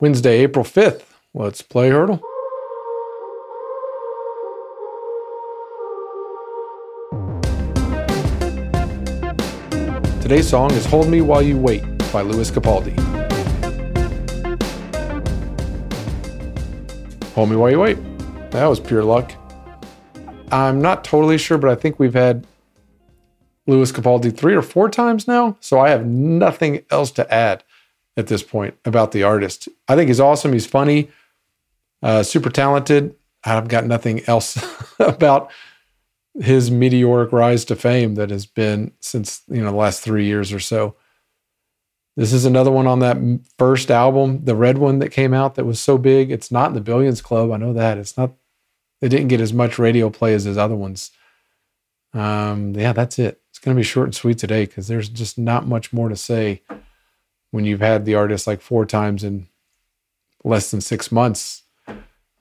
Wednesday, April 5th. Let's play Heardle. Today's song is Hold Me While You Wait by Lewis Capaldi. Hold Me While You Wait. That was pure luck. I'm not totally sure, but I think we've had Lewis Capaldi three or four times now. So I have nothing else to add at this point about the artist. I think he's awesome. He's funny, uh, super talented. I've got nothing else about his meteoric rise to fame that has been since you know the last three years or so. This is another one on that first album, the red one that came out that was so big. It's not in the Billions Club. I know that it's not. It didn't get as much radio play as his other ones. Um, yeah, that's it. It's going to be short and sweet today because there's just not much more to say when you've had the artist like four times in less than six months.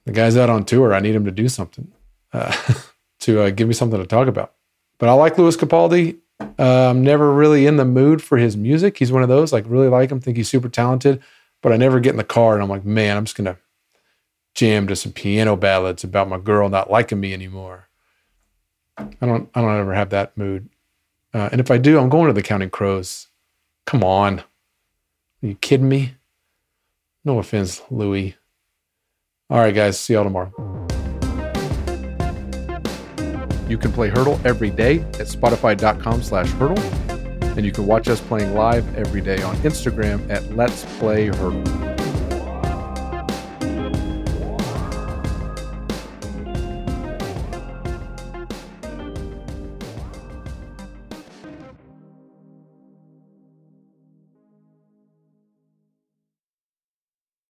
The guy's out on tour. I need him to do something uh, to uh, give me something to talk about. But I like Lewis Capaldi. Uh, I'm never really in the mood for his music. He's one of those like really like him, think he's super talented, but I never get in the car and I'm like, man, I'm just gonna jam to some piano ballads about my girl not liking me anymore. I don't, I don't ever have that mood. Uh, and if I do, I'm going to the Counting Crows. Come on. Are you kidding me? No offense, Louis. All right, guys. See y'all tomorrow. You can play Heardle every day at spotify.com slash heardle. And you can watch us playing live every day on Instagram at Let's Play Heardle.